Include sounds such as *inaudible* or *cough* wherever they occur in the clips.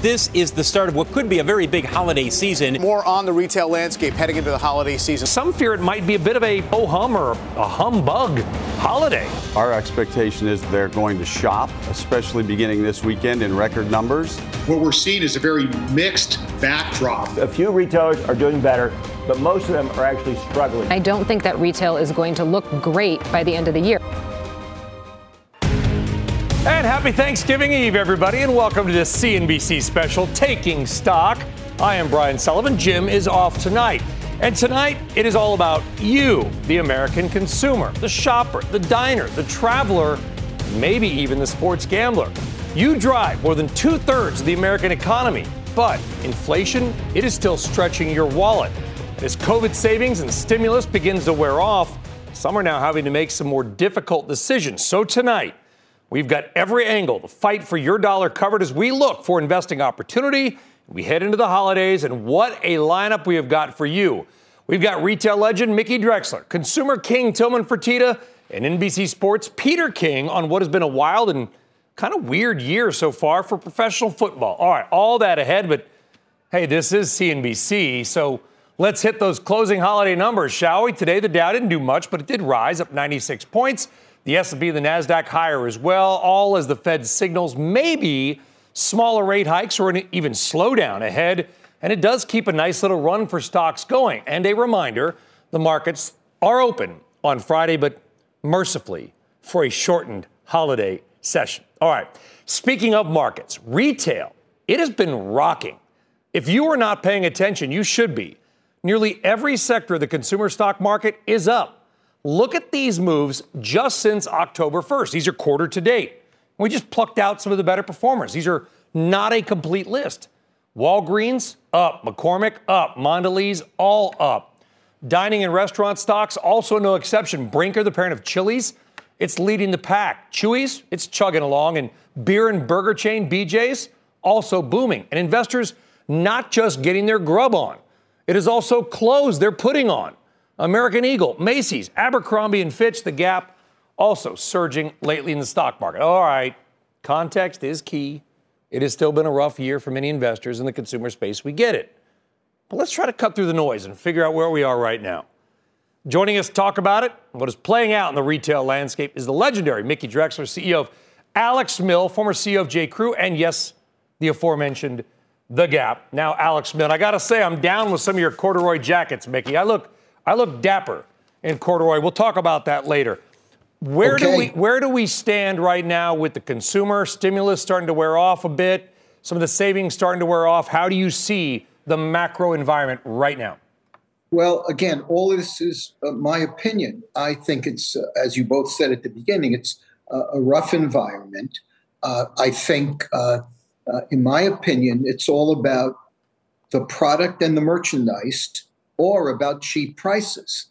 This is the start of what could be a very big holiday season. More on the retail landscape heading into the holiday season. Some fear it might be a bit of a ho hum or a humbug holiday. Our expectation is they're going to shop, especially beginning this weekend in record numbers. What we're seeing is a very mixed backdrop. A few retailers are doing better, but most of them are actually struggling. I don't think that retail is going to look great by the end of the year. And happy Thanksgiving Eve, everybody, and welcome to this CNBC special, Taking Stock. I am Brian Sullivan. Jim is off tonight. And tonight, it is all about you, the American consumer, the shopper, the diner, the traveler, maybe even the sports gambler. You drive more than two thirds of the American economy, but inflation, it is still stretching your wallet. As COVID savings and stimulus begins to wear off, some are now having to make some more difficult decisions. So tonight, We've got every angle to fight for your dollar covered as we look for investing opportunity. We head into the holidays, and what a lineup we have got for you. We've got retail legend Mickey Drexler, consumer king Tillman Fertitta, and NBC Sports Peter King on what has been a wild and kind of weird year so far for professional football. All right, all that ahead, but hey, this is CNBC, so let's hit those closing holiday numbers, shall we? Today the Dow didn't do much, but it did rise up 96 points. The S&P the Nasdaq higher as well, all as the Fed signals maybe smaller rate hikes or an even slowdown ahead. And it does keep a nice little run for stocks going. And a reminder, the markets are open on Friday, but mercifully for a shortened holiday session. All right. Speaking of markets, retail, it has been rocking. If you are not paying attention, you should be. Nearly every sector of the consumer stock market is up. Look at these moves just since October 1st. These are quarter to date. We just plucked out some of the better performers. These are not a complete list. Walgreens up, McCormick up, Mondelez all up. Dining and restaurant stocks also no exception. Brinker, the parent of Chili's, it's leading the pack. Chuy's, it's chugging along, and beer and burger chain BJ's also booming. And investors not just getting their grub on, it is also clothes they're putting on. American Eagle, Macy's, Abercrombie and Fitch, The Gap, also surging lately in the stock market. All right, context is key. It has still been a rough year for many investors in the consumer space. We get it. But let's try to cut through the noise and figure out where we are right now. Joining us to talk about it, what is playing out in the retail landscape, is the legendary Mickey Drexler, CEO of Alex Mill, former CEO of J. Crew, and yes, the aforementioned The Gap. Now, Alex Mill, I got to say, I'm down with some of your corduroy jackets, Mickey. I look I look dapper in corduroy. We'll talk about that later. Where okay. do we where do we stand right now with the consumer stimulus starting to wear off a bit? Some of the savings starting to wear off. How do you see the macro environment right now? Well, again, all of this is uh, my opinion. I think it's, uh, as you both said at the beginning, it's uh, a rough environment. Uh, I think, uh, uh, in my opinion, it's all about the product and the merchandise or about cheap prices.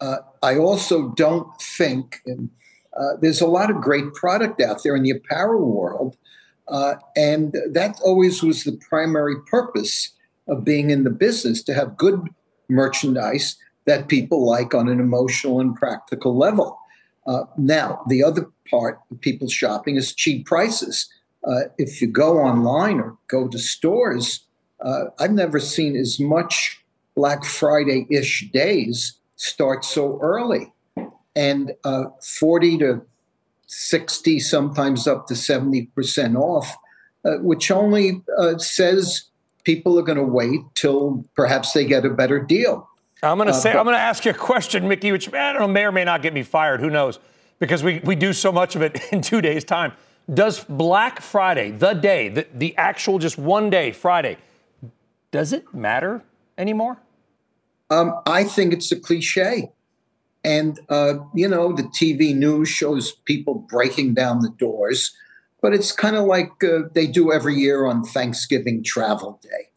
Uh, I also don't think, and uh, there's a lot of great product out there in the apparel world, uh, and that always was the primary purpose of being in the business to have good merchandise that people like on an emotional and practical level. Uh, now, the other part of people shopping is cheap prices. Uh, if you go online or go to stores, uh, I've never seen as much Black Friday ish days start so early. And uh, 40 to 60, sometimes up to 70% off, uh, which only uh, says people are going to wait till perhaps they get a better deal. I'm going to say, but, I'm going to ask you a question, Mickey, which I don't know, may or may not get me fired. Who knows? Because we, we do so much of it *laughs* in two days' time. Does Black Friday, the day, the, the actual just one day, Friday, does it matter anymore? Um, I think it's a cliche. And, uh, you know, the TV news shows people breaking down the doors, but it's kind of like uh, they do every year on Thanksgiving travel day.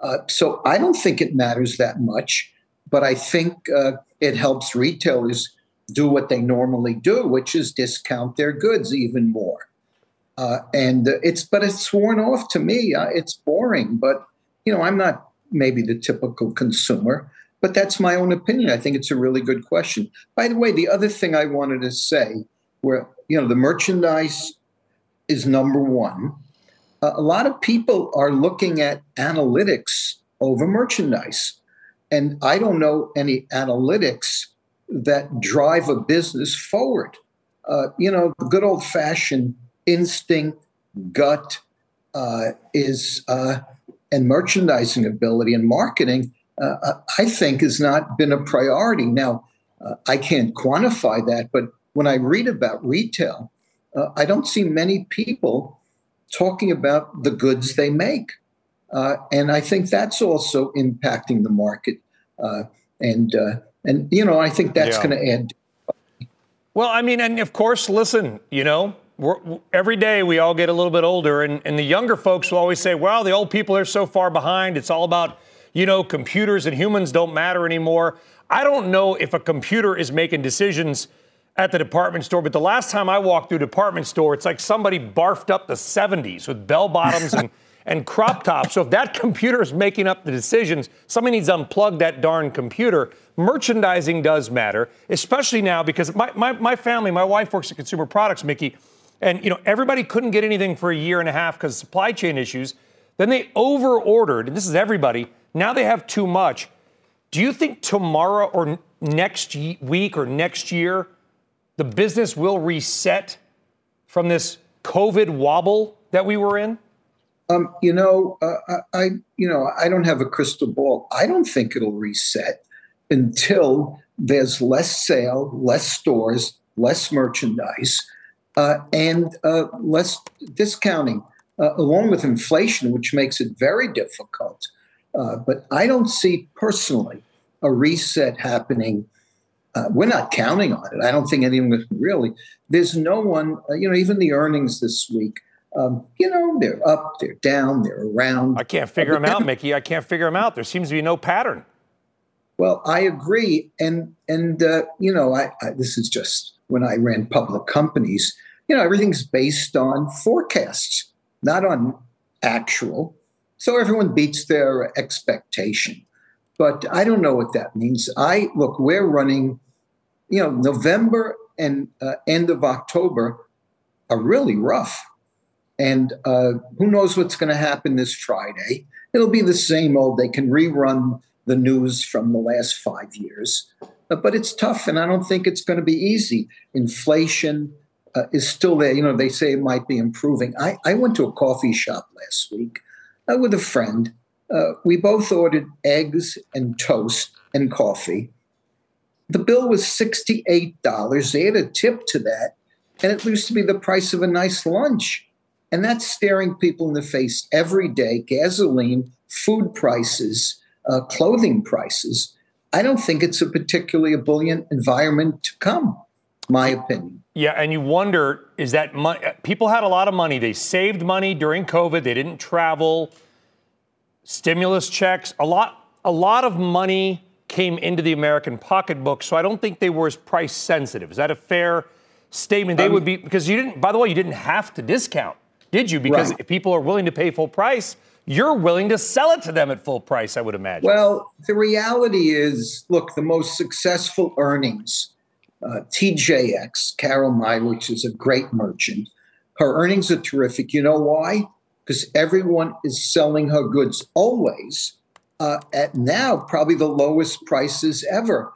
Uh, so I don't think it matters that much, but I think uh, it helps retailers do what they normally do, which is discount their goods even more. Uh, and it's, but it's worn off to me. Uh, it's boring, but you know, I'm not maybe the typical consumer, but that's my own opinion. I think it's a really good question. By the way, the other thing I wanted to say, where you know, the merchandise is number one. Uh, a lot of people are looking at analytics over merchandise, and I don't know any analytics that drive a business forward. Uh, you know, the good old fashioned instinct, gut uh, is, uh, and merchandising ability and marketing, uh, I think has not been a priority. Now, uh, I can't quantify that, but when I read about retail, uh, I don't see many people talking about the goods they make. Uh, and I think that's also impacting the market. and, and, you know, I think that's yeah. going to add. Well, I mean, and of course, listen, you know, every day we all get a little bit older, and, and the younger folks will always say, well, the old people are so far behind. It's all about, you know, computers and humans don't matter anymore. I don't know if a computer is making decisions at the department store, but the last time I walked through a department store, it's like somebody barfed up the 70s with bell bottoms and, *laughs* and crop tops. So if that computer is making up the decisions, somebody needs to unplug that darn computer. Merchandising does matter, especially now because my, my, my family, my wife works at Consumer Products, Mickey. And you know, everybody couldn't get anything for a year and a half because supply chain issues. Then they over ordered, and this is everybody. Now they have too much. Do you think tomorrow or next week or next year the business will reset from this COVID wobble that we were in? Um, you know, uh, I, you know, I don't have a crystal ball. I don't think it'll reset until there's less sale, less stores, less merchandise, uh, and uh, less discounting, uh, along with inflation, which makes it very difficult. Uh, but I don't see personally a reset happening. Uh, we're not counting on it. I don't think anyone really. There's no one, uh, you know, even the earnings this week. Um, you know, they're up, they're down, they're around. I can't figure them out, Mickey. I can't figure them out. There seems to be no pattern. Well, I agree, and and you know, I, I, this is just when I ran public companies you know, everything's based on forecasts, not on actual. So everyone beats their expectation. But I don't know what that means. I look, we're running, you know, November and uh, end of October are really rough. And uh, who knows what's going to happen this Friday? It'll be the same old. They can rerun the news from the last five years. Uh, but it's tough, and I don't think it's going to be easy. Inflation, uh, is still there. You know, they say it might be improving. I, I went to a coffee shop last week uh, with a friend. Uh, we both ordered eggs and toast and coffee. The bill was $68. They had a tip to that, and it used to be the price of a nice lunch. And that's staring people in the face every day gasoline, food prices, uh, clothing prices. I don't think it's a particularly ebullient environment to come, my opinion. Yeah, and you wonder is that money? People had a lot of money. They saved money during COVID. They didn't travel. Stimulus checks. A lot. A lot of money came into the American pocketbook. So I don't think they were as price sensitive. Is that a fair statement? They um, would be because you didn't. By the way, you didn't have to discount, did you? Because right. if people are willing to pay full price, you're willing to sell it to them at full price. I would imagine. Well, the reality is, look, the most successful earnings uh, TJX, Carol which is a great merchant. Her earnings are terrific. You know why? Because everyone is selling her goods always uh, at now probably the lowest prices ever.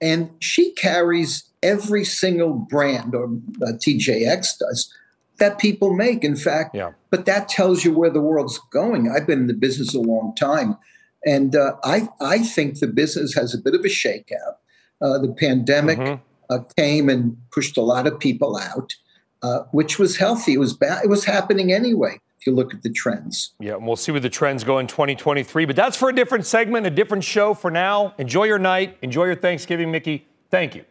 And she carries every single brand, or uh, TJX does, that people make. In fact, yeah. but that tells you where the world's going. I've been in the business a long time, and uh, I I think the business has a bit of a shakeout. Uh, the pandemic mm-hmm. Uh, came and pushed a lot of people out, uh, which was healthy. It was bad. It was happening anyway. If you look at the trends. Yeah, and we'll see where the trends go in 2023. But that's for a different segment, a different show. For now, enjoy your night, enjoy your Thanksgiving, Mickey. Thank you.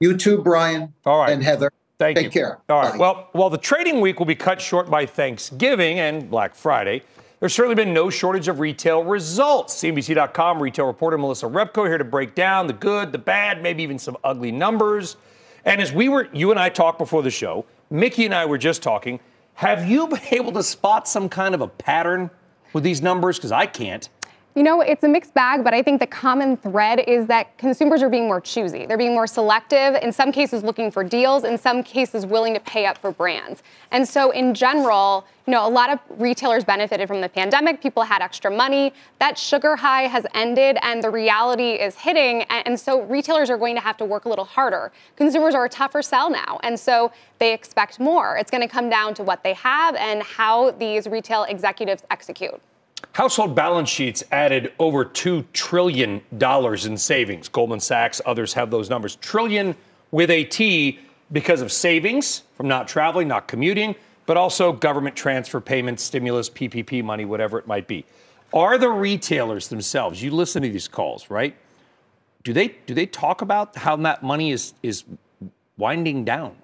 You too, Brian. All right, and Heather. Thank Take you. Take care. All right. Bye. Well, while the trading week will be cut short by Thanksgiving and Black Friday, there's certainly been no shortage of retail results. CNBC.com retail reporter Melissa Repko here to break down the good, the bad, maybe even some ugly numbers. And as we were, you and I talked before the show, Mickey and I were just talking. Have you been *laughs* able to spot some kind of a pattern with these numbers? Because I can't. You know, it's a mixed bag, but I think the common thread is that consumers are being more choosy. They're being more selective, in some cases looking for deals, in some cases willing to pay up for brands. And so in general, you know, a lot of retailers benefited from the pandemic. People had extra money. That sugar high has ended and the reality is hitting. And so retailers are going to have to work a little harder. Consumers are a tougher sell now. And so they expect more. It's going to come down to what they have and how these retail executives execute. Household balance sheets added over $2 trillion in savings. Goldman Sachs, others have those numbers. Trillion with a T because of savings from not traveling, not commuting, but also government transfer payments, stimulus, PPP money, whatever it might be. Are the retailers themselves, you listen to these calls, right? Do they, do they talk about how that money is, is winding down?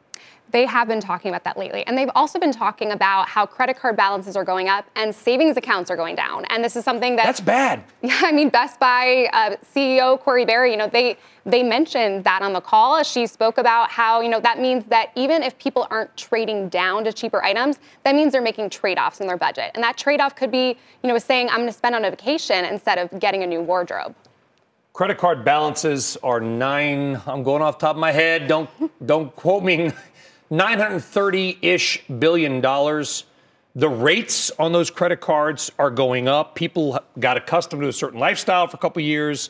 They have been talking about that lately. And they've also been talking about how credit card balances are going up and savings accounts are going down. And this is something that That's bad. *laughs* Yeah, I mean Best Buy uh, CEO Corie Barry, you know, they they mentioned that on the call. She spoke about how, you know, that means that even if people aren't trading down to cheaper items, that means they're making trade-offs in their budget. And that trade-off could be, you know, saying I'm going to spend on a vacation instead of getting a new wardrobe. Credit card balances are nine. I'm going off top of my head. Don't don't quote me. 930-ish billion dollars. The rates on those credit cards are going up. People got accustomed to a certain lifestyle for a couple years.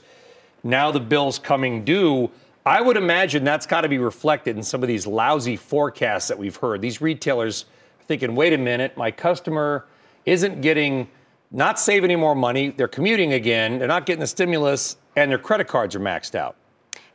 Now the bill's coming due. I would imagine that's got to be reflected in some of these lousy forecasts that we've heard. These retailers thinking, wait a minute, my customer isn't getting, not saving any more money. They're commuting again. They're not getting the stimulus, and their credit cards are maxed out.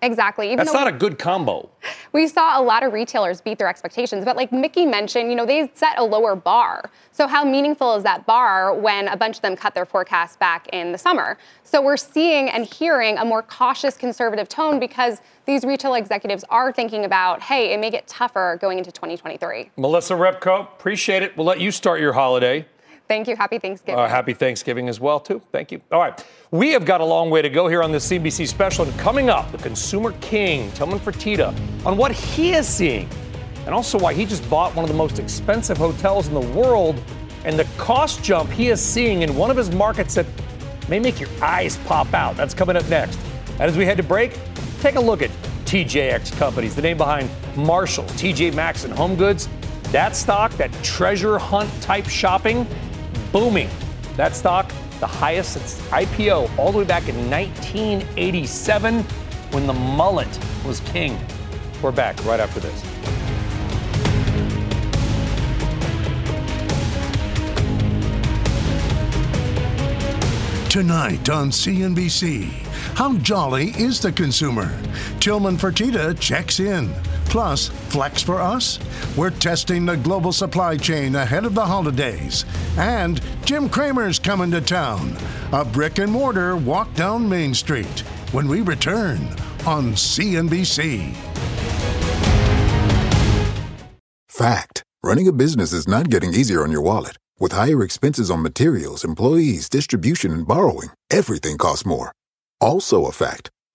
Exactly. Even That's not we, a good combo. We saw a lot of retailers beat their expectations, but like Mickey mentioned, you know, they set a lower bar. So how meaningful is that bar when a bunch of them cut their forecasts back in the summer? So we're seeing and hearing a more cautious conservative tone because these retail executives are thinking about, hey, it may get tougher going into 2023. Melissa Repko, appreciate it. We'll let you start your holiday. Thank you. Happy Thanksgiving. Uh, happy Thanksgiving as well, too. Thank you. All right. We have got a long way to go here on this CBC special. And coming up, the consumer king, Tillman Fertitta, on what he is seeing and also why he just bought one of the most expensive hotels in the world and the cost jump he is seeing in one of his markets that may make your eyes pop out. That's coming up next. And as we head to break, take a look at TJX Companies, the name behind Marshall, TJ Maxx, and Home Goods. That stock, that treasure hunt type shopping, booming. That stock, the highest since IPO all the way back in 1987 when the mullet was king. We're back right after this. Tonight on CNBC, how jolly is the consumer? Tillman Fertitta checks in. Plus, Flex for Us? We're testing the global supply chain ahead of the holidays. And Jim Cramer's coming to town. A brick and mortar walk down Main Street. When we return on CNBC. Fact Running a business is not getting easier on your wallet. With higher expenses on materials, employees, distribution, and borrowing, everything costs more. Also, a fact.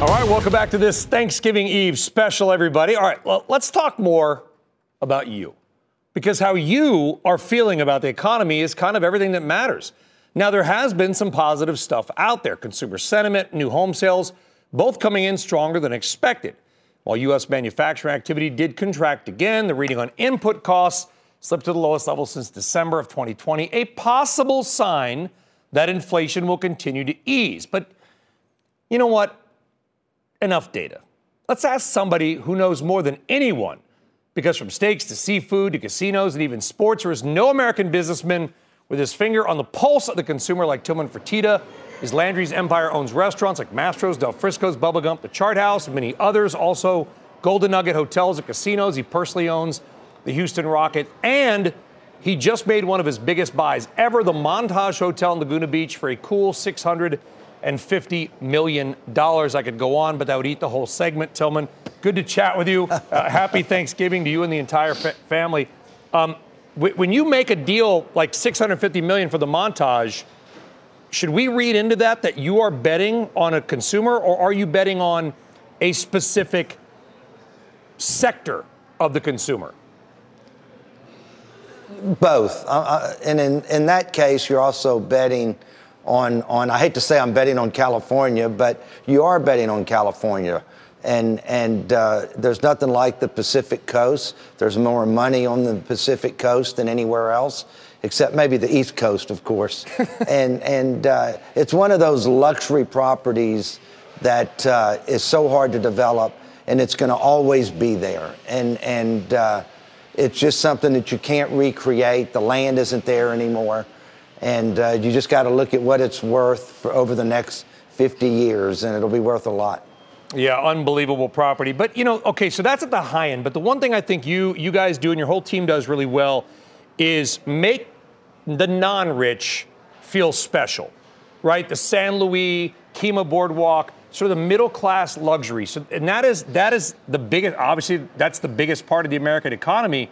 All right, welcome back to this Thanksgiving Eve special, everybody. All right, well, let's talk more about you because how you are feeling about the economy is kind of everything that matters. Now, there has been some positive stuff out there consumer sentiment, new home sales, both coming in stronger than expected. While U.S. manufacturing activity did contract again, the reading on input costs slipped to the lowest level since December of 2020, a possible sign that inflation will continue to ease. But you know what? Enough data. Let's ask somebody who knows more than anyone, because from steaks to seafood to casinos and even sports, there is no American businessman with his finger on the pulse of the consumer like Tillman Fertitta. His Landry's empire owns restaurants like Mastro's, Del Frisco's, Bubba Gump, The Chart House, and many others. Also, Golden Nugget hotels and casinos. He personally owns the Houston Rocket, and he just made one of his biggest buys ever, the Montage Hotel in Laguna Beach, for a cool 600 and $50 million. I could go on, but that would eat the whole segment. Tillman, good to chat with you. *laughs* Uh, happy Thanksgiving to you and the entire fa- family. Um, w- when you make a deal like 650 million for the montage, should we read into that that you are betting on a consumer or are you betting on a specific sector of the consumer? Both. Uh, uh and in, in that case, you're also betting – on, on, I hate to say I'm betting on California, but you are betting on California. And, and uh, there's nothing like the Pacific coast. There's more money on the Pacific coast than anywhere else, except maybe the East Coast, of course. *laughs* and and uh, it's one of those luxury properties that uh, is so hard to develop, and it's going to always be there. And, and uh, it's just something that you can't recreate. The land isn't there anymore and uh, you just got to look at what it's worth for over the next 50 years, and it'll be worth a lot. Yeah, unbelievable property. But you know, okay, so that's at the high end. But the one thing I think you you guys do and your whole team does really well is make the non-rich feel special, right? The San Luis, Kemah Boardwalk, sort of the middle class luxury. So, and that is that is the biggest. Obviously, that's the biggest part of the American economy.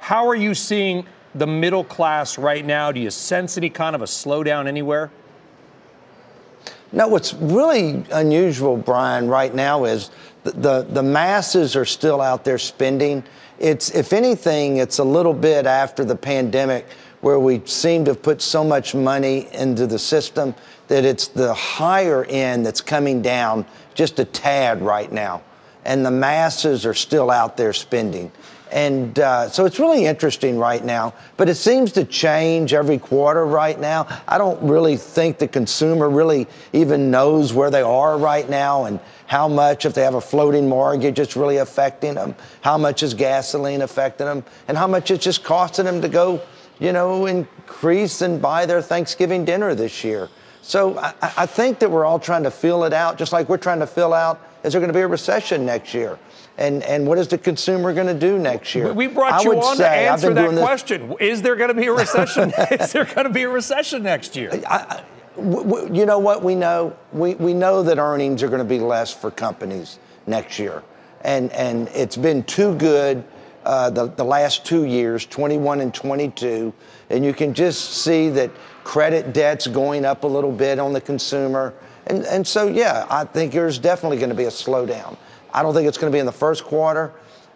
How are you seeing the middle class right now? Do you sense any kind of a slowdown anywhere? No, what's really unusual, Brian, right now is the, the, the, masses are still out there spending. It's, if anything, it's a little bit after the pandemic where we seem to have put so much money into the system that it's the higher end that's coming down just a tad right now. And the masses are still out there spending. And uh, so it's really interesting right now, but it seems to change every quarter right now. I don't really think the consumer really even knows where they are right now and how much, if they have a floating mortgage, it's really affecting them, how much is gasoline affecting them, and how much it's just costing them to go, you know, increase and buy their Thanksgiving dinner this year. So I, I think that we're all trying to feel it out, just like we're trying to fill out is there going to be a recession next year? And, and what is the consumer going to do next year? We brought I you on to answer that doing this- question. Is there going to be a recession? *laughs* *laughs* is there going to be a recession next year? W- w- you know what we know? We, we know that earnings are going to be less for companies next year. And, and it's been too good uh, the, the last two years, 21 and 22. And you can just see that credit debt's going up a little bit on the consumer. And, and so, yeah, I think there's definitely going to be a slowdown. I don't think it's going to be in the first quarter.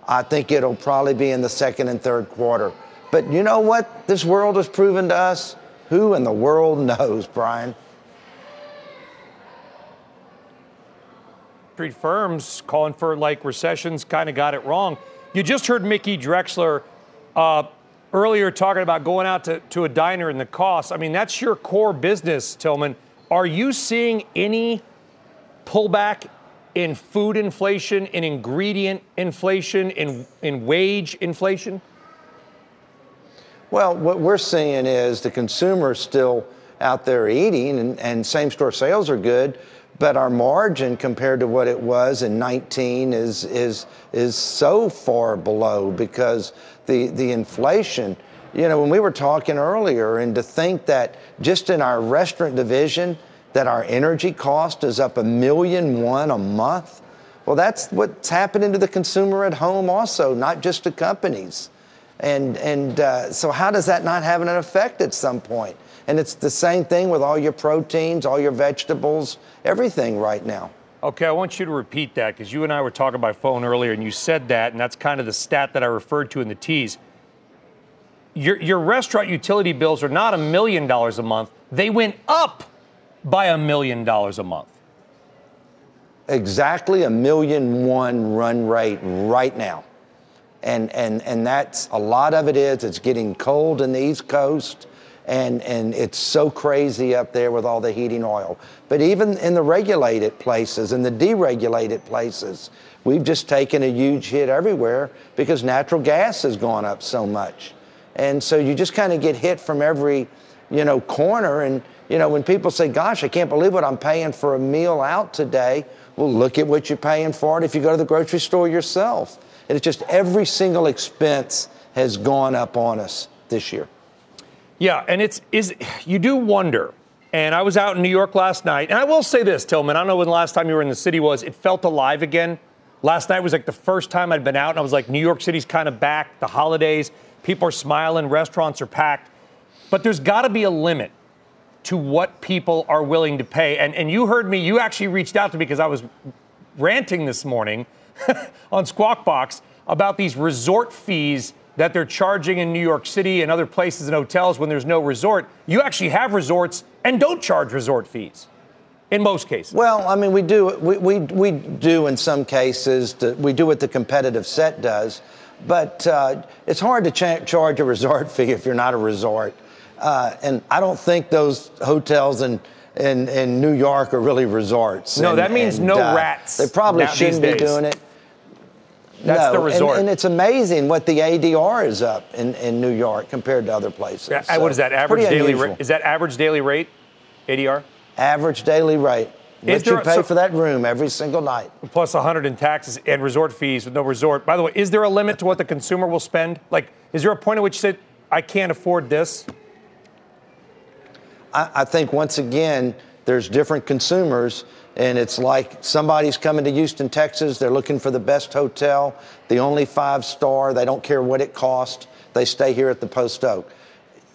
I think it'll probably be in the second and third quarter. But you know what? This world has proven to us who in the world knows, Brian? Street firms calling for like recessions kind of got it wrong. You just heard Mickey Drexler uh, earlier talking about going out to, to a diner and the cost. I mean, that's your core business, Tillman. Are you seeing any pullback in food inflation, in ingredient inflation, in, in wage inflation? Well, what we're seeing is the consumer's still out there eating, and, and same store sales are good, but our margin compared to what it was in 19 is is is so far below because the the inflation. You know, when we were talking earlier, and to think that just in our restaurant division, that our energy cost is up a million one a month. Well, that's what's happening to the consumer at home, also, not just to companies. And, and uh, so, how does that not have an effect at some point? And it's the same thing with all your proteins, all your vegetables, everything right now. Okay, I want you to repeat that because you and I were talking by phone earlier, and you said that, and that's kind of the stat that I referred to in the tease. Your, your restaurant utility bills are not a million dollars a month, they went up by a million dollars a month. Exactly a million one run rate right now. And, and, and that's a lot of it is it's getting cold in the East Coast and, and it's so crazy up there with all the heating oil. But even in the regulated places and the deregulated places, we've just taken a huge hit everywhere because natural gas has gone up so much. And so you just kind of get hit from every, you know, corner. And, you know, when people say, gosh, I can't believe what I'm paying for a meal out today, well, look at what you're paying for it if you go to the grocery store yourself. And it's just every single expense has gone up on us this year. Yeah, and it's is you do wonder. And I was out in New York last night, and I will say this, Tillman. I don't know when the last time you were in the city was. It felt alive again. Last night was like the first time I'd been out, and I was like, New York City's kind of back. The holidays, people are smiling, restaurants are packed. But there's got to be a limit to what people are willing to pay. And and you heard me. You actually reached out to me because I was ranting this morning *laughs* on Squawk Box about these resort fees that they're charging in New York City and other places and hotels when there's no resort. You actually have resorts and don't charge resort fees in most cases. Well, I mean, we do we, we, we do in some cases. To, we do what the competitive set does, but uh, it's hard to cha- charge a resort *laughs* fee if you're not a resort. Uh, and I don't think those hotels in in, in New York are really resorts. No, And- that means and, no uh, rats They probably shouldn't be doing it. That's no, the and- resort. And, it's amazing what the ADR is up in, in New York compared to other places. Yeah, So what is that average daily rate? Is that average daily rate? ADR Average daily rate. Is What you pay so- for that room every single night. plus 100 in taxes and resort fees with no resort. By the way, is there a limit to what the consumer will spend? Like, is there a point at which you said, I can't afford this? I, I think once again, there's different consumers, and it's like somebody's coming to Houston, Texas. They're looking for the best hotel, the only five star. They don't care what it costs. They stay here at the Post Oak.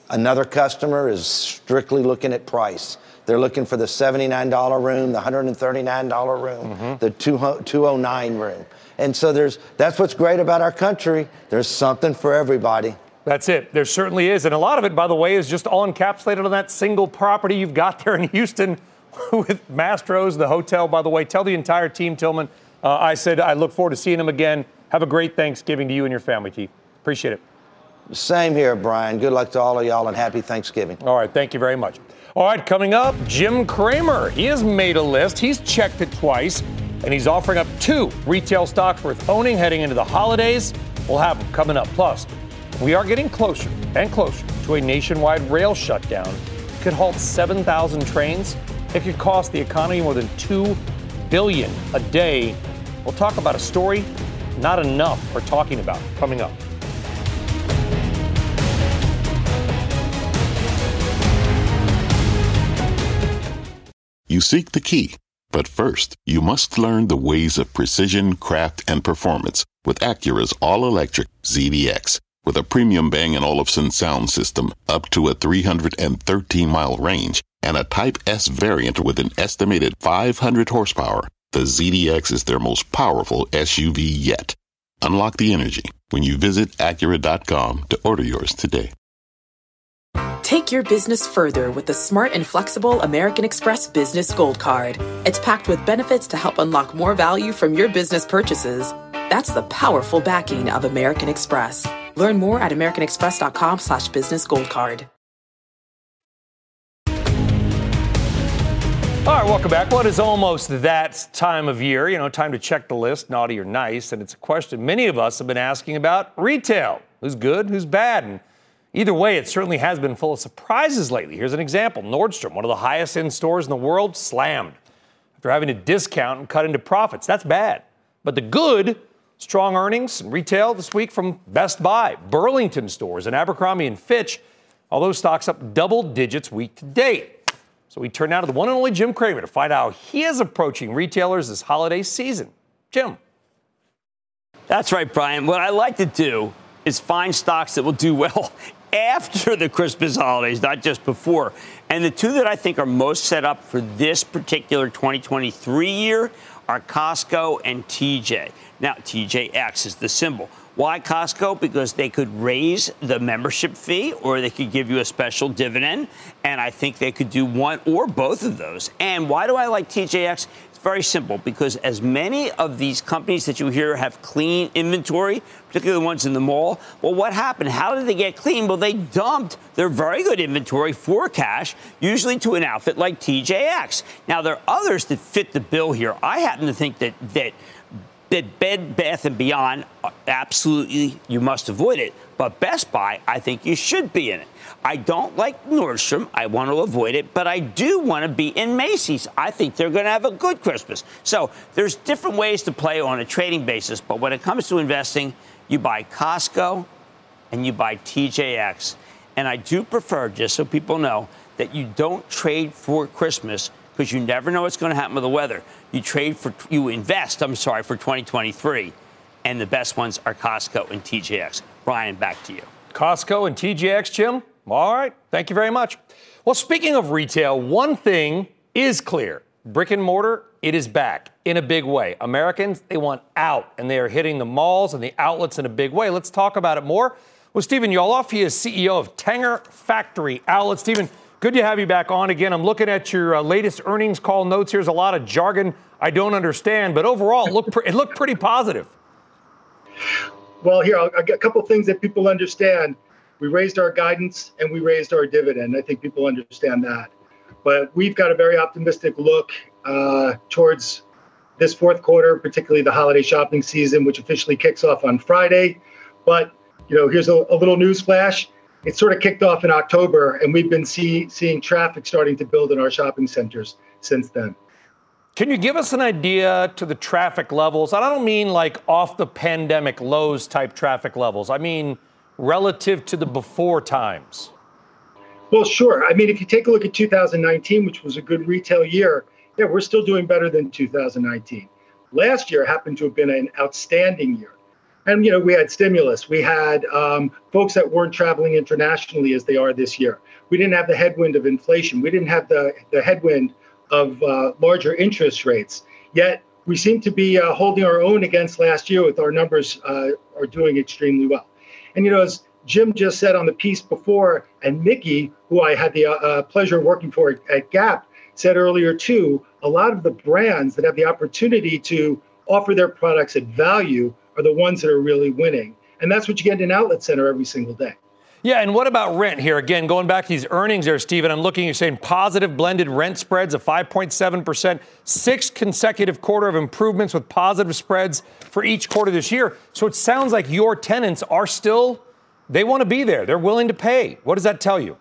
Another customer is strictly looking at price. They're looking for the $79 room, the $139 room, mm-hmm. the 2 209 room. And so there's that's what's great about our country. There's something for everybody. That's it. There certainly is. And a lot of it, by the way, is just all encapsulated on that single property you've got there in Houston *laughs* with Mastro's, the hotel, by the way. Tell the entire team, Tillman, uh, I said I look forward to seeing them again. Have a great Thanksgiving to you and your family, Keith. Appreciate it. Same here, Brian. Good luck to all of y'all and happy Thanksgiving. All right, thank you very much. All right, coming up, Jim Cramer. He has made a list. He's checked it twice, and he's offering up two retail stocks worth owning heading into the holidays. We'll have them coming up. Plus, we are getting closer and closer to a nationwide rail shutdown. It could halt 7,000 trains. It could cost the economy more than 2 billion a day. We'll talk about a story not enough are talking about coming up. You seek the key, but first, you must learn the ways of precision, craft, and performance with Acura's all-electric ZDX. With a premium Bang & Olufsen sound system up to a 313-mile range and a Type S variant with an estimated 500 horsepower, the ZDX is their most powerful SUV yet. Unlock the energy when you visit Acura.com to order yours today. Take your business further with the smart and flexible American Express Business Gold Card. It's packed with benefits to help unlock more value from your business purchases. That's the powerful backing of American Express. Learn more at americanexpress.com slash business gold card. All right, welcome back. well What is almost that time of year? You know, time to check the list, naughty or nice. And it's a question many of us have been asking about retail. Who's good, who's bad? And either way, it certainly has been full of surprises lately. Here's an example Nordstrom, one of the highest end stores in the world, slammed after having to discount and cut into profits. That's bad. But the good, strong earnings and retail this week from Best Buy, Burlington stores, and Abercrombie and Fitch, all those stocks up double digits week to date. So we turn now to the one and only Jim Cramer to find out how he is approaching retailers this holiday season. Jim. That's right, Brian. What I like to do is find stocks that will do well after the Christmas holidays, not just before. And the two that I think are most set up for this particular 2023 year are Costco and TJ. Now, TJX is the symbol. Why Costco? Because they could raise the membership fee or they could give you a special dividend. And I think they could do one or both of those. And why do I like TJX? Very simple because as many of these companies that you hear have clean inventory, particularly the ones in the mall, well, what happened? How did they get clean? Well, they dumped their very good inventory for cash, usually to an outfit like TJX. Now, there are others that fit the bill here. I happen to think that that that Bed Bath and Beyond, absolutely, you must avoid it. But Best Buy, I think you should be in it. I don't like Nordstrom. I want to avoid it, but I do want to be in Macy's. I think they're going to have a good Christmas. So there's different ways to play on a trading basis, but when it comes to investing, you buy Costco and you buy TJX. And I do prefer, just so people know, that you don't trade for Christmas because you never know what's going to happen with the weather. You trade for, you invest, I'm sorry, for 2023. And the best ones are Costco and TJX. Brian, back to you. Costco and TJX, Jim? All right. Thank you very much. Well, speaking of retail, one thing is clear brick and mortar, it is back in a big way. Americans, they want out, and they are hitting the malls and the outlets in a big way. Let's talk about it more with Stephen Yalof. He is CEO of Tanger Factory Outlet. Stephen, Good to have you back on again. I'm looking at your uh, latest earnings call notes. Here's a lot of jargon I don't understand, but overall, it looked, pre- it looked pretty positive. Well, here, I'll, I'll a couple things that people understand. We raised our guidance and we raised our dividend. I think people understand that. But we've got a very optimistic look uh, towards this fourth quarter, particularly the holiday shopping season, which officially kicks off on Friday. But, you know, here's a, a little news flash it sort of kicked off in October, and we've been see, seeing traffic starting to build in our shopping centers since then. Can you give us an idea to the traffic levels? I don't mean like off the pandemic lows type traffic levels. I mean relative to the before times. Well, sure. I mean, if you take a look at 2019, which was a good retail year, yeah, we're still doing better than 2019. Last year happened to have been an outstanding year and you know we had stimulus. We had um, folks that weren't traveling internationally as they are this year. We didn't have the headwind of inflation. We didn't have the, the headwind of uh, larger interest rates. Yet we seem to be uh, holding our own against last year with our numbers uh, are doing extremely well. And you know as jim just said on the piece before and mickey who i had the uh, uh, pleasure of working for at gap said earlier too a lot of the brands that have the opportunity to offer their products at value are the ones that are really winning. And that's what you get in an outlet center every single day. Yeah, and what about rent here? Again, going back to these earnings there, Stephen, I'm looking, you're saying positive blended rent spreads of 5.7%, sixth consecutive quarter of improvements with positive spreads for each quarter this year. So it sounds like your tenants are still, they want to be there. They're willing to pay. What does that tell you?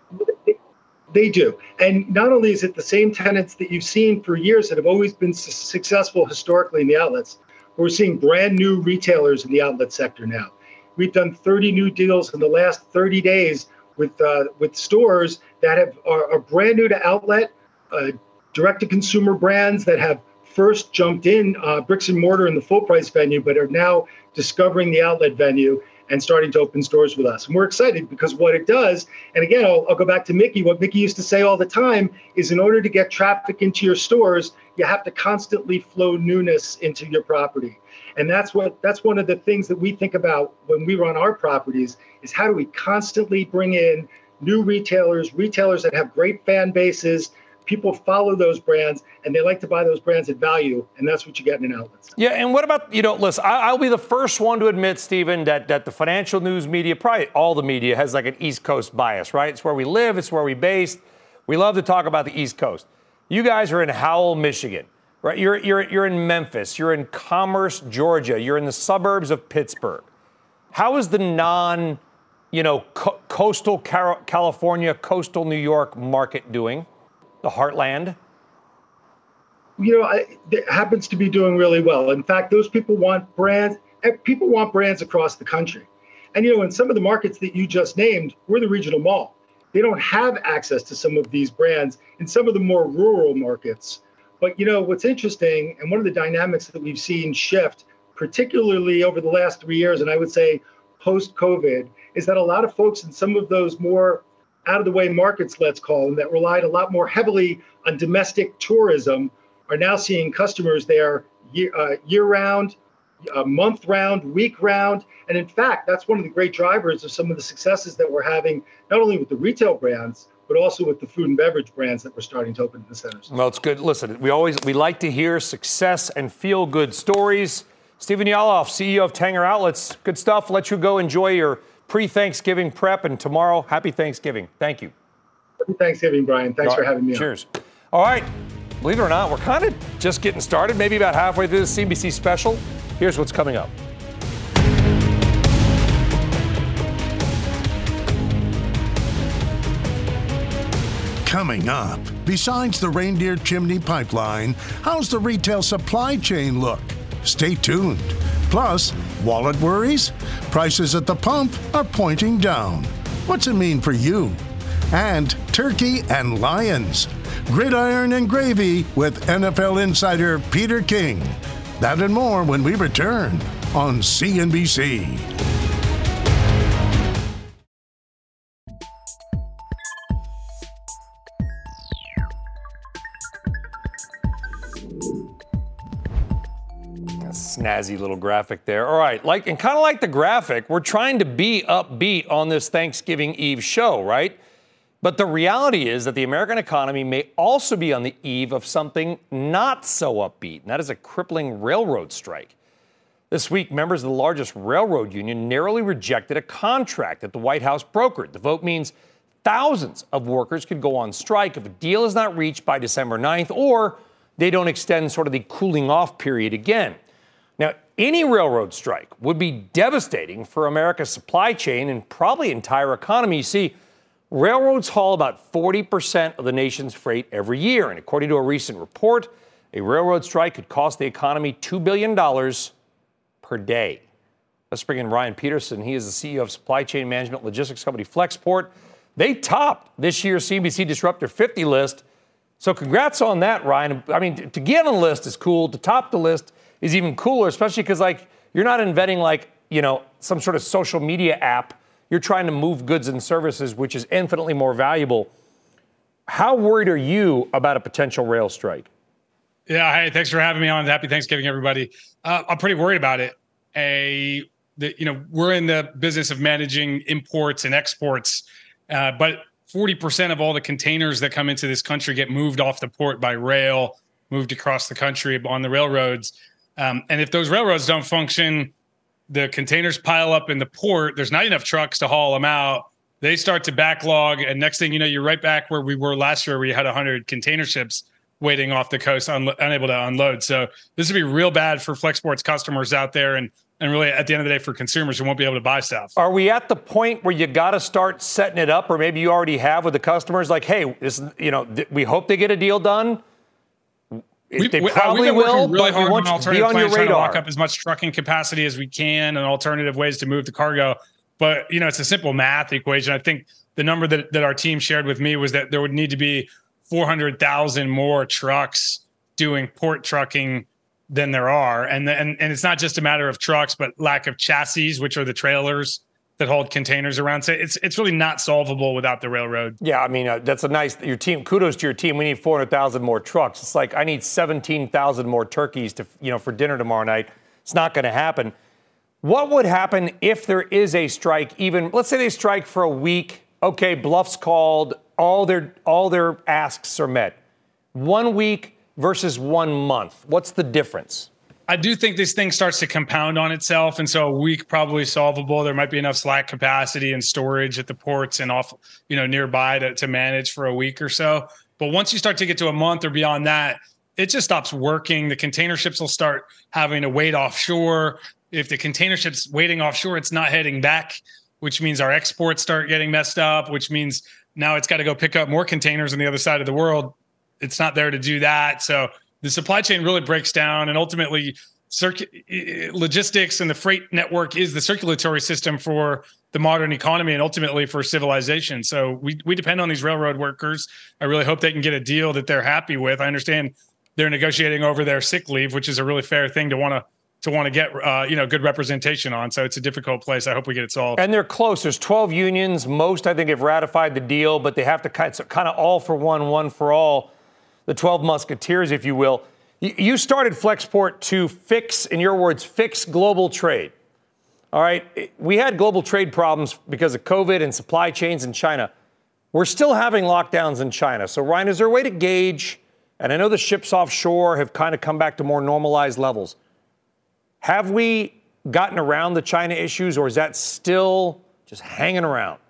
They do. And not only is it the same tenants that you've seen for years that have always been su- successful historically in the outlets, we're seeing brand new retailers in the outlet sector now. We've done 30 new deals in the last 30 days with uh, with stores that have are, are brand new to outlet, uh, direct to consumer brands that have first jumped in uh, bricks and mortar in the full price venue, but are now discovering the outlet venue and starting to open stores with us. And we're excited because what it does, and again, I'll, I'll, go back to Mickey. What Mickey used to say all the time is in order to get traffic into your stores, you have to constantly flow newness into your property. And that's what that's one of the things that we think about when we run our properties is how do we constantly bring in new retailers, retailers that have great fan bases, people follow those brands and they like to buy those brands at value, and that's what you get in an outlet. Center. Yeah, and what about you know? Listen, I, will be the first one to admit, Stephen, that that the financial news media, probably all the media, has like an East Coast bias, right? It's where we live, it's where we based. We love to talk about the East Coast. You guys are in Howell, Michigan, right? You're you're you're in Memphis, you're in Commerce, Georgia, you're in the suburbs of Pittsburgh. How is the non, you know, co- coastal California, coastal New York market doing? The heartland? You know, I, it happens to be doing really well. In fact, those people want brands. Eh, people want brands across the country. And you know, in some of the markets that you just named, we're the regional mall. They don't have access to some of these brands in some of the more rural markets. But you know, what's interesting, and one of the dynamics that we've seen shift, particularly over the last three years, and I would say post COVID, is that a lot of folks in some of those more out of the way markets, let's call them, that relied a lot more heavily on domestic tourism are now seeing customers there year, uh, year round, uh, month round, week round. And in fact, that's one of the great drivers of some of the successes that we're having, not only with the retail brands, but also with the food and beverage brands that we're starting to open in the centers. Well, it's good. Listen, we always we like to hear success and feel good stories. Stephen Yalof, CEO of Tanger Outlets, good stuff. Let you go enjoy your pre Thanksgiving prep, and tomorrow, happy Thanksgiving. Thank you. Happy Thanksgiving, Brian. Thanks right. for having me. Cheers. On. All right. Believe it or not, we're kind of just getting started, maybe about halfway through the CNBC special. Here's what's coming up. Coming up, besides the reindeer chimney pipeline, how's the retail supply chain look? Stay tuned. Plus, wallet worries? Prices at the pump are pointing down. What's it mean for you? And turkey and lions. Gridiron and gravy with NFL insider Peter King. That and more when we return on CNBC. Snazzy little graphic there. All right, like and kind of like the graphic, we're trying to be upbeat on this Thanksgiving Eve show, right? But the reality is that the American economy may also be on the eve of something not so upbeat, and that is a crippling railroad strike. This week, members of the largest railroad union narrowly rejected a contract that the White House brokered. The vote means thousands of workers could go on strike if a deal is not reached by December 9th or they don't extend sort of the cooling off period again. Now, any railroad strike would be devastating for America's supply chain and probably entire economy. You see, railroads haul about 40% of the nation's freight every year. And according to a recent report, a railroad strike could cost the economy $2 billion per day. Let's bring in Ryan Peterson. He is the CEO of supply chain management logistics company Flexport. They topped this year's CNBC Disruptor 50 list. So congrats on that, Ryan. I mean, to get on the list is cool. To top the list is even cooler, especially because like you're not inventing like you know some sort of social media app. You're trying to move goods and services, which is infinitely more valuable. How worried are you about a potential rail strike? Yeah, hey, thanks for having me on. Happy Thanksgiving, everybody. Uh, I'm pretty worried about it. A, the, you know, we're in the business of managing imports and exports, uh, but 40% of all the containers that come into this country get moved off the port by rail, moved across the country on the railroads. Um, and if those railroads don't function, the containers pile up in the port. There's not enough trucks to haul them out. They start to backlog, and next thing you know, you're right back where we were last year. We had 100 container ships waiting off the coast, un- unable to unload. So this would be real bad for Flexport's customers out there. And and really at the end of the day for consumers who won't be able to buy stuff. Are we at the point where you got to start setting it up, or maybe you already have with the customers? Like, hey, this, you know, th- we hope they get a deal done. We, they uh, probably been will, working really but we hard want on you to be alternative on your trying to lock up as much trucking capacity as we can and alternative ways to move the cargo. But you know, it's a simple math equation. I think the number that, that our team shared with me was that there would need to be 400,000 more trucks doing port trucking than there are. And, and, and it's not just a matter of trucks, but lack of chassis, which are the trailers that hold containers around. So it's, it's really not solvable without the railroad. Yeah, I mean, uh, that's a nice, your team, kudos to your team. We need 400,000 more trucks. It's like, I need 17,000 more turkeys to, you know, for dinner tomorrow night. It's not going to happen. What would happen if there is a strike? Even, let's say they strike for a week. Okay, bluffs called, all their, all their asks are met. One week versus one month. What's the difference? I do think this thing starts to compound on itself, and so a week probably solvable. There might be enough slack capacity and storage at the ports and off, you know, nearby to, to manage for a week or so. But once you start to get to a month or beyond that, it just stops working. The container ships will start having to wait offshore. If the container ship's waiting offshore, it's not heading back, which means our exports start getting messed up, which means now it's got to go pick up more containers on the other side of the world. It's not there to do that. So the supply chain really breaks down and ultimately circ- logistics and the freight network is the circulatory system for the modern economy and ultimately for civilization. So we, we depend on these railroad workers. I really hope they can get a deal that they're happy with. I understand they're negotiating over their sick leave, which is a really fair thing to want to to want to get uh, you know good representation on. So it's a difficult place. I hope we get it solved. And they're close. There's 12 unions. Most, I think, have ratified the deal, but they have to kind of, kind of all for one, one for all. The 12 musketeers, if you will. You, started Flexport to fix, in your words, fix global trade. All right. We had global trade problems because of COVID and supply chains in China. We're still having lockdowns in China. So, Ryan, is there a way to gauge? And I know the ships offshore have kind of come back to more normalized levels. Have we gotten around the China issues, or is that still just hanging around?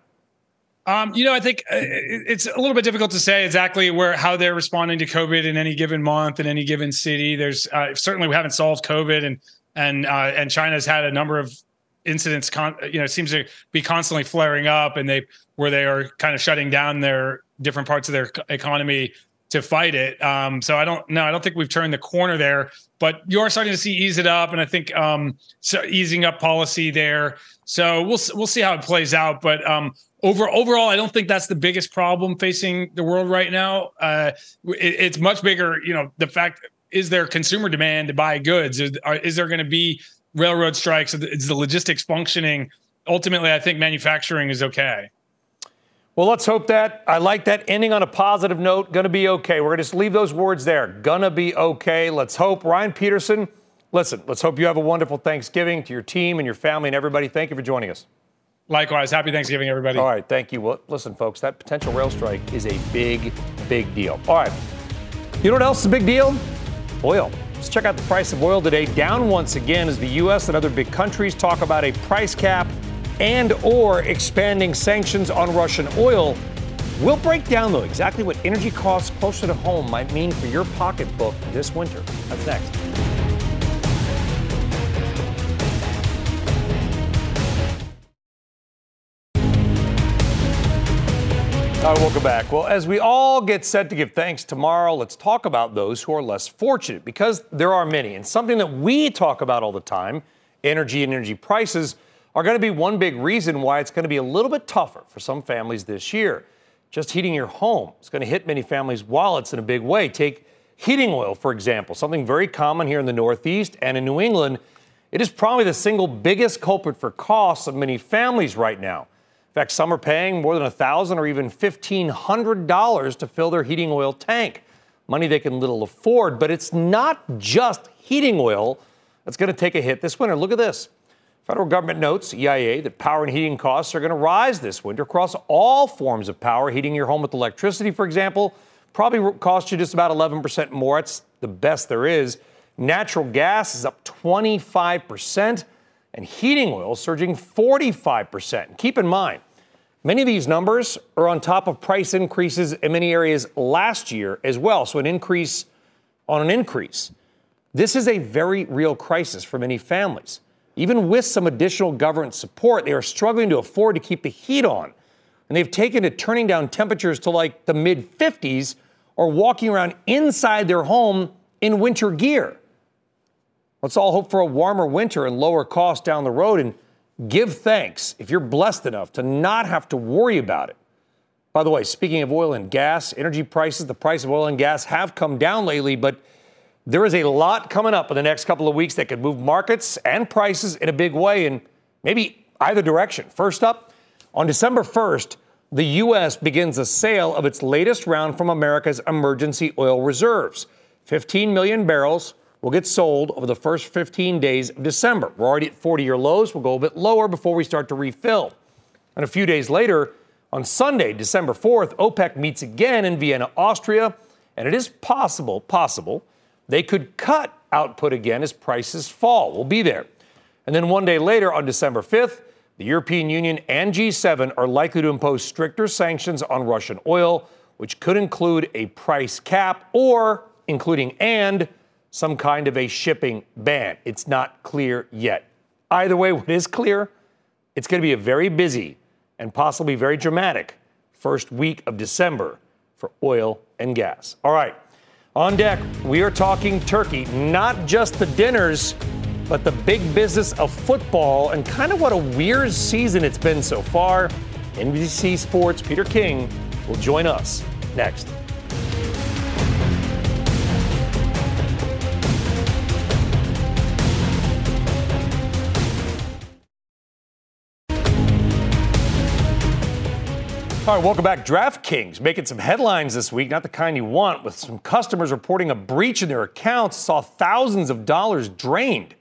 Um, you know, I think uh, it's a little bit difficult to say exactly where how they're responding to COVID in any given month in any given city. There's uh, certainly we haven't solved COVID, and and uh, and China's had a number of incidents. Con- you know, seems to be constantly flaring up, and they where they are kind of shutting down their different parts of their economy to fight it. Um, so I don't know. I don't think we've turned the corner there, but you are starting to see ease it up, and I think um, so easing up policy there. So we'll we'll see how it plays out. But um, over overall, I don't think that's the biggest problem facing the world right now. Uh, it, it's much bigger. You know, the fact is there consumer demand to buy goods? Is, are, is there going to be railroad strikes? Is the logistics functioning? Ultimately, I think manufacturing is okay. Well, let's hope that. I like that ending on a positive note. Gonna be okay. We're gonna just leave those words there. Gonna be okay. Let's hope. Ryan Peterson, listen, let's hope you have a wonderful Thanksgiving to your team and your family and everybody. Thank you for joining us. Likewise. Happy Thanksgiving, everybody. All right. Thank you. Well, listen, folks, that potential rail strike is a big, big deal. All right. You know what else is a big deal? Oil. Let's check out the price of oil today. Down once again as the U.S. and other big countries talk about a price cap and or expanding sanctions on Russian oil. We'll break down though exactly what energy costs closer to home might mean for your pocketbook this winter. That's next. All right, welcome back. Well, as we all get set to give thanks tomorrow, let's talk about those who are less fortunate because there are many. And something that we talk about all the time energy and energy prices are going to be one big reason why it's going to be a little bit tougher for some families this year. Just heating your home is going to hit many families' wallets in a big way. Take heating oil, for example, something very common here in the Northeast and in New England. It is probably the single biggest culprit for costs of many families right now. Fact, some are paying more than 1,000 or even $1,500 to fill their heating oil tank. Money they can little afford, but it's not just heating oil that's going to take a hit this winter. Look at this. Federal government notes, EIA, that power and heating costs are going to rise this winter across all forms of power. Heating your home with electricity, for example, probably cost you just about 11% more. It's the best there is. Natural gas is up 25%, and heating oil surging 45%. Keep in mind, many of these numbers are on top of price increases in many areas last year as well. So, an increase on an increase. This is a very real crisis for many families. even with some additional government support, they are struggling to afford to keep the heat on. And they've taken to turning down temperatures to like the mid 50s or walking around inside their home in winter gear. Let's all hope for a warmer winter and lower costs down the road and give thanks if you're blessed enough to not have to worry about it. By the way, speaking of oil and gas, energy prices, the price of oil and gas have come down lately, but there is a lot coming up in the next couple of weeks that could move markets and prices in a big way and maybe either direction. First up, on December 1st, the U.S. begins a sale of its latest round from America's emergency oil reserves. 15 million barrels will get sold over the first 15 days of December. We're already at 40 year lows. We'll go a bit lower before we start to refill. And a few days later, on Sunday, December 4th, OPEC meets again in Vienna, Austria, and it is possible, possible, they could cut output again as prices fall. We'll be there. And then one day later, on December 5th, the European Union and G7 are likely to impose stricter sanctions on Russian oil, which could include a price cap or, including and, some kind of a shipping ban. It's not clear yet. Either way, what is clear, it's going to be a very busy and possibly very dramatic first week of December for oil and gas. All right, on deck, we are talking turkey, not just the dinners, but the big business of football and kind of what a weird season it's been so far. NBC Sports' Peter King will join us next. All right, welcome back. DraftKings making some headlines this week, not the kind you want, with some customers reporting a breach in their accounts, saw thousands of dollars drained.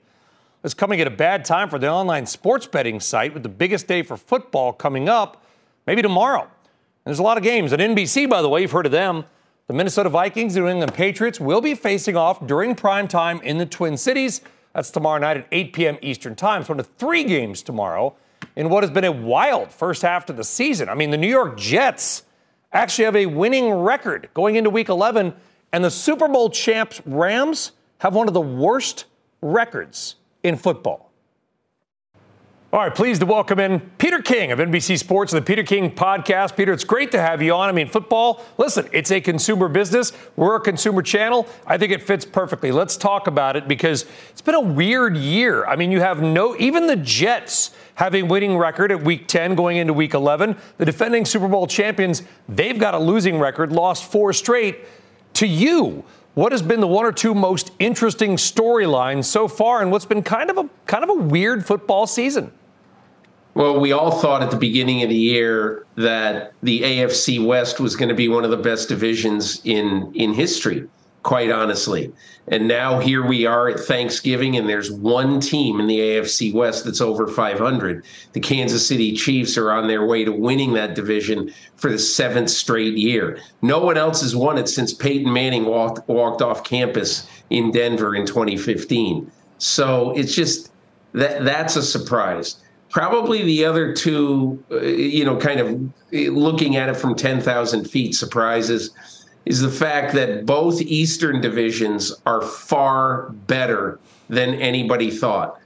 It's coming at a bad time for the online sports betting site with the biggest day for football coming up, maybe tomorrow. And there's a lot of games. At NBC, by the way, you've heard of them. The Minnesota Vikings, and New England Patriots will be facing off during prime time in the Twin Cities. That's tomorrow night at 8 p.m. Eastern Time. So, one of three games tomorrow in what has been a wild first half of the season. I mean, the New York Jets actually have a winning record going into week 11, and the Super Bowl champs Rams have one of the worst records in football. All right, pleased to welcome in Peter King of NBC Sports and the Peter King podcast. Peter, it's great to have you on. I mean, football, listen, it's a consumer business. We're a consumer channel. I think it fits perfectly. Let's talk about it because it's been a weird year. I mean, you have no, even the Jets have a winning record at week 10 going into week 11. The defending Super Bowl champions, they've got a losing record, lost four straight. To you, what has been the one or two most interesting storylines so far and what's been kind of a kind of a weird football season? Well, we all thought at the beginning of the year that the AFC West was going to be one of the best divisions in in history, quite honestly. And now here we are at Thanksgiving, and there's one team in the AFC West that's over 500. The Kansas City Chiefs are on their way to winning that division for the seventh straight year. No one else has won it since Peyton Manning walked walked off campus in Denver in 2015. So it's just that that's a surprise. Probably the other two, uh, you know, kind of uh, looking at it from 10,000 feet surprises is the fact that both Eastern divisions are far better than anybody thought.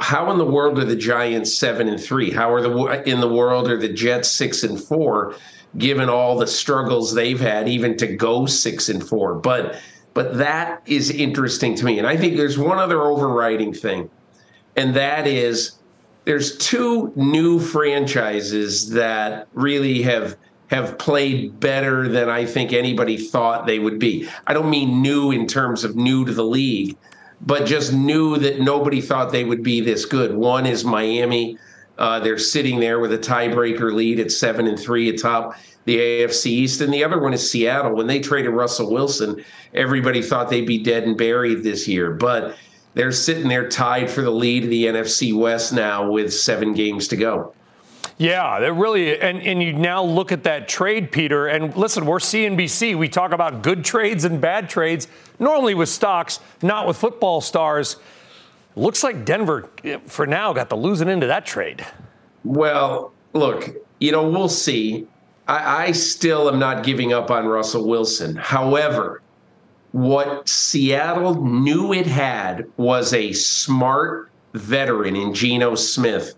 How in the world are the Giants seven and three? How are the in the world are the Jets six and four? Given all the struggles they've had, even to go six and four, but but that is interesting to me. And I think there's one other overriding thing, and that is there's two new franchises that really have have played better than I think anybody thought they would be. I don't mean new in terms of new to the league, but just new that nobody thought they would be this good. One is Miami. Uh, they're sitting there with a tiebreaker lead at seven and three atop the AFC East, and the other one is Seattle. When they traded Russell Wilson, everybody thought they'd be dead and buried this year, but they're sitting there tied for the lead of the NFC West now with seven games to go. Yeah, that really, and, and you now look at that trade, Peter, and listen, we're CNBC. We talk about good trades and bad trades, normally with stocks, not with football stars. Looks like Denver, for now, got the losing end of that trade. Well, look, you know, we'll see. I, I still am not giving up on Russell Wilson. However, what Seattle knew it had was a smart veteran in Geno Smith.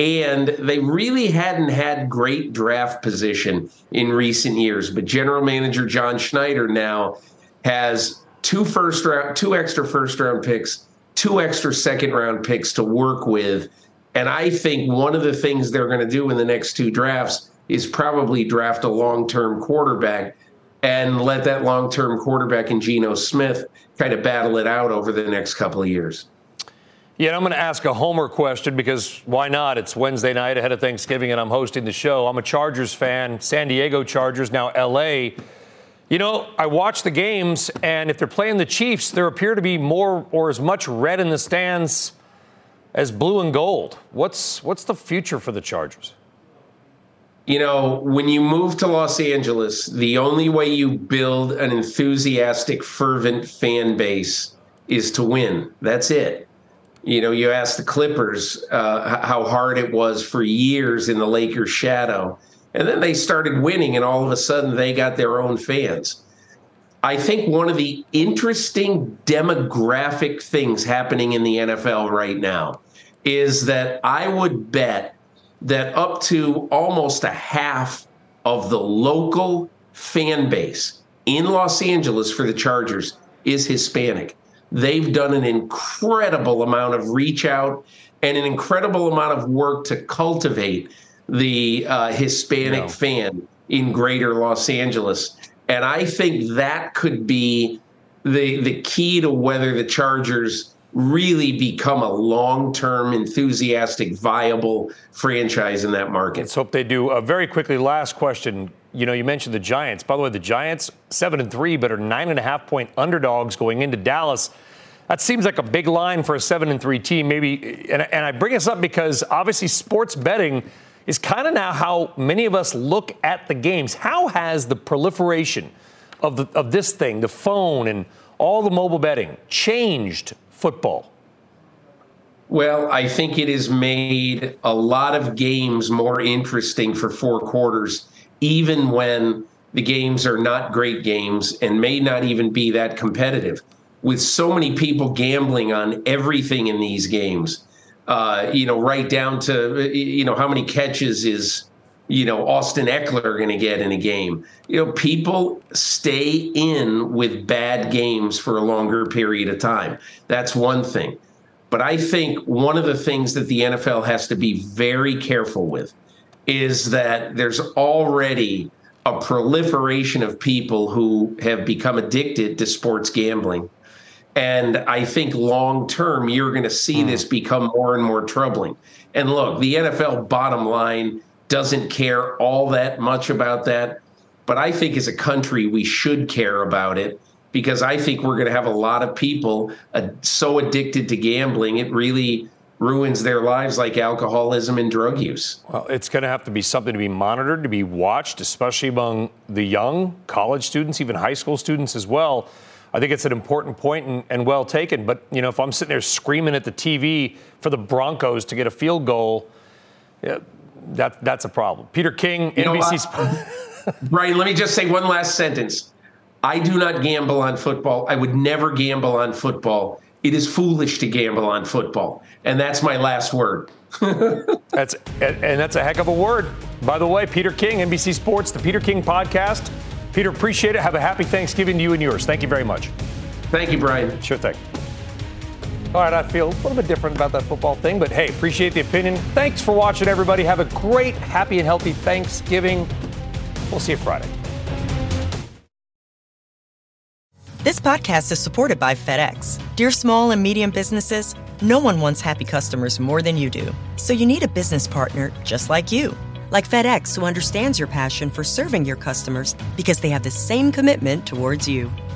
And they really hadn't had great draft position in recent years. But general manager John Schneider now has two first round, two extra first round picks, two extra second round picks to work with. And I think one of the things they're going to do in the next two drafts is probably draft a long term quarterback and let that long term quarterback in Geno Smith kind of battle it out over the next couple of years. Yeah, I'm going to ask a Homer question because why not? It's Wednesday night ahead of Thanksgiving, and I'm hosting the show. I'm a Chargers fan, San Diego Chargers, now LA. You know, I watch the games, and if they're playing the Chiefs, there appear to be more or as much red in the stands as blue and gold. What's what's the future for the Chargers? You know, when you move to Los Angeles, the only way you build an enthusiastic, fervent fan base is to win. That's it. You know, you ask the Clippers uh, how hard it was for years in the Lakers' shadow. And then they started winning, and all of a sudden they got their own fans. I think one of the interesting demographic things happening in the NFL right now is that I would bet that up to almost a half of the local fan base in Los Angeles for the Chargers is Hispanic. They've done an incredible amount of reach out and an incredible amount of work to cultivate the uh, Hispanic fan in greater Los Angeles. And I think that could be the the key to whether the Chargers really become a long-term enthusiastic viable franchise in that market. Let's hope they do. Uh, very quickly, last question. You know, you mentioned the Giants. By the way, the Giants seven and three, but are nine and a half point underdogs going into Dallas. That seems like a big line for a seven and three team. Maybe, and, and I bring this up because obviously sports betting is kind of now how many of us look at the games. How has the proliferation of the, of this thing, the phone and all the mobile betting, changed football? Well, I think it has made a lot of games more interesting for four quarters, even when the games are not great games and may not even be that competitive. With so many people gambling on everything in these games, uh, you know, right down to, you know, how many catches is, you know, Austin Ekeler going to get in a game? You know, people stay in with bad games for a longer period of time. That's one thing. But I think one of the things that the NFL has to be very careful with is that there's already a proliferation of people who have become addicted to sports gambling. And I think long term, you're going to see hmm. this become more and more troubling. And look, the NFL bottom line doesn't care all that much about that. But I think as a country, we should care about it because I think we're going to have a lot of people uh, so addicted to gambling, it really ruins their lives like alcoholism and drug use. Well, it's going to have to be something to be monitored, to be watched, especially among the young, college students, even high school students as well. I think it's an important point and, and well taken. But, you know, if I'm sitting there screaming at the TV for the Broncos to get a field goal, yeah, that, that's a problem. Peter King, You NBC what? *laughs* Brian, let me just say one last sentence. I do not gamble on football. I would never gamble on football. It is foolish to gamble on football. And that's my last word. *laughs* That's and that's a heck of a word. By the way, Peter King, NBC Sports, the Peter King podcast. Peter, appreciate it. Have a happy Thanksgiving to you and yours. Thank you very much. Thank you, Brian. Sure thing. All right, I feel a little bit different about that football thing, but hey, appreciate the opinion. Thanks for watching, everybody. Have a great, happy, and healthy Thanksgiving. We'll see you Friday. This podcast is supported by FedEx. Dear small and medium businesses, no one wants happy customers more than you do. So you need a business partner just like you. Like FedEx, who understands your passion for serving your customers because they have the same commitment towards you.